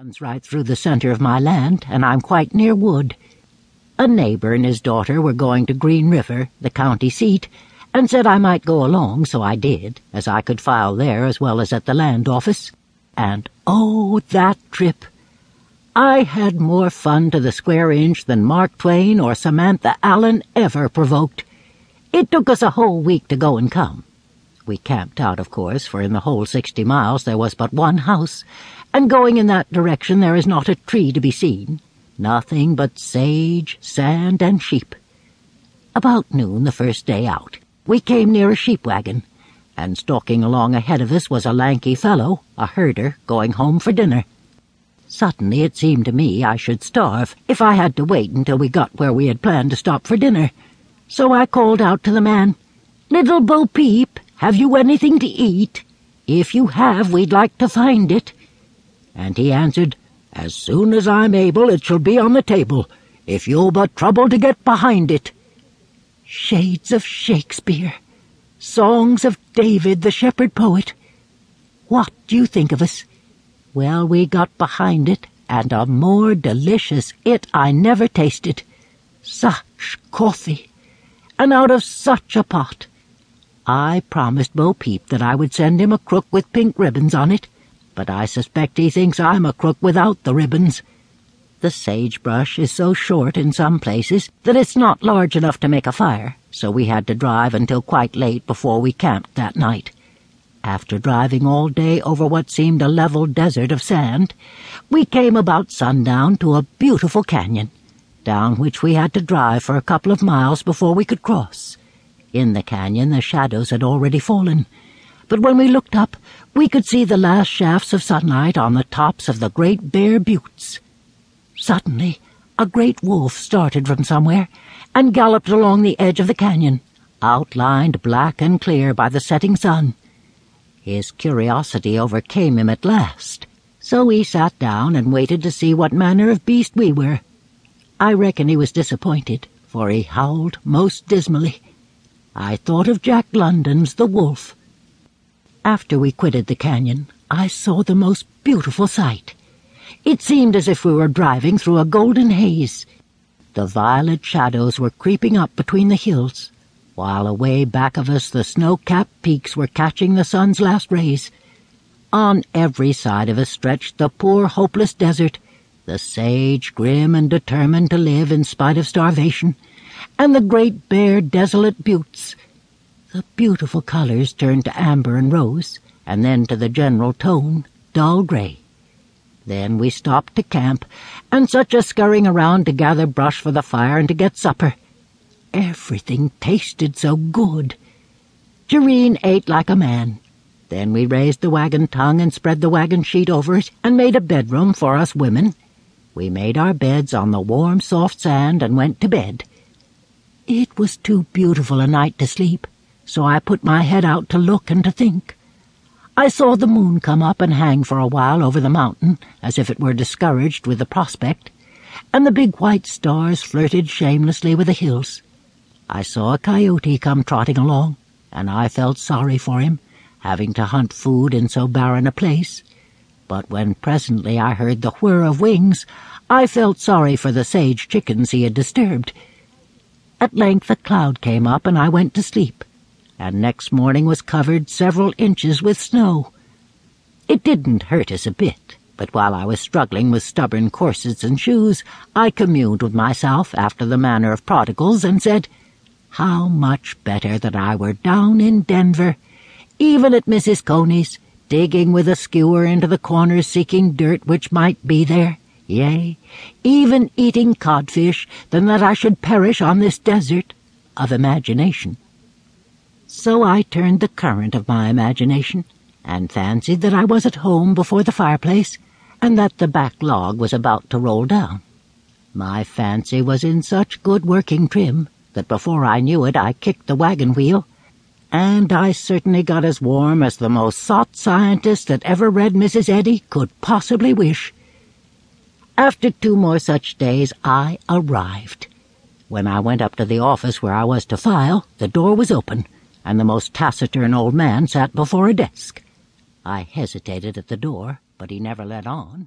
runs right through the center of my land, and I'm quite near wood. A neighbor and his daughter were going to Green River, the county seat, and said I might go along, so I did, as I could file there as well as at the land office. And oh, that trip! I had more fun to the square inch than Mark Twain or Samantha Allen ever provoked. It took us a whole week to go and come. We camped out, of course, for in the whole sixty miles there was but one house, and going in that direction there is not a tree to be seen, nothing but sage, sand, and sheep. About noon the first day out, we came near a sheep wagon, and stalking along ahead of us was a lanky fellow, a herder, going home for dinner. Suddenly it seemed to me I should starve if I had to wait until we got where we had planned to stop for dinner. So I called out to the man, Little Bo Peep, have you anything to eat? If you have, we'd like to find it. And he answered, As soon as I'm able, it shall be on the table, if you'll but trouble to get behind it. Shades of Shakespeare, songs of David the shepherd poet. What do you think of us? Well, we got behind it, and a more delicious it I never tasted. Such coffee, and out of such a pot. I promised Bo Peep that I would send him a crook with pink ribbons on it, but I suspect he thinks I'm a crook without the ribbons. The sagebrush is so short in some places that it's not large enough to make a fire, so we had to drive until quite late before we camped that night. After driving all day over what seemed a level desert of sand, we came about sundown to a beautiful canyon, down which we had to drive for a couple of miles before we could cross. In the canyon the shadows had already fallen, but when we looked up, we could see the last shafts of sunlight on the tops of the great bare buttes. Suddenly, a great wolf started from somewhere and galloped along the edge of the canyon, outlined black and clear by the setting sun. His curiosity overcame him at last, so he sat down and waited to see what manner of beast we were. I reckon he was disappointed, for he howled most dismally. I thought of Jack London's The Wolf, after we quitted the canyon, I saw the most beautiful sight. It seemed as if we were driving through a golden haze. The violet shadows were creeping up between the hills, while away back of us the snow-capped peaks were catching the sun's last rays. On every side of us stretched the poor hopeless desert, the sage grim and determined to live in spite of starvation, and the great bare desolate buttes, the beautiful colors turned to amber and rose, and then to the general tone, dull gray. Then we stopped to camp, and such a scurrying around to gather brush for the fire and to get supper. Everything tasted so good. Jerrine ate like a man. Then we raised the wagon tongue and spread the wagon sheet over it and made a bedroom for us women. We made our beds on the warm, soft sand and went to bed. It was too beautiful a night to sleep so I put my head out to look and to think. I saw the moon come up and hang for a while over the mountain, as if it were discouraged with the prospect, and the big white stars flirted shamelessly with the hills. I saw a coyote come trotting along, and I felt sorry for him, having to hunt food in so barren a place. But when presently I heard the whir of wings, I felt sorry for the sage chickens he had disturbed. At length a cloud came up, and I went to sleep and next morning was covered several inches with snow. It didn't hurt us a bit, but while I was struggling with stubborn corsets and shoes, I communed with myself after the manner of prodigals and said, How much better that I were down in Denver, even at Mrs. Coney's, digging with a skewer into the corners seeking dirt which might be there, yea, even eating codfish, than that I should perish on this desert of imagination. So I turned the current of my imagination, and fancied that I was at home before the fireplace, and that the back log was about to roll down. My fancy was in such good working trim that before I knew it I kicked the wagon wheel, and I certainly got as warm as the most sought scientist that ever read Mrs. Eddy could possibly wish. After two more such days, I arrived. When I went up to the office where I was to file, the door was open, and the most taciturn old man sat before a desk. I hesitated at the door, but he never let on.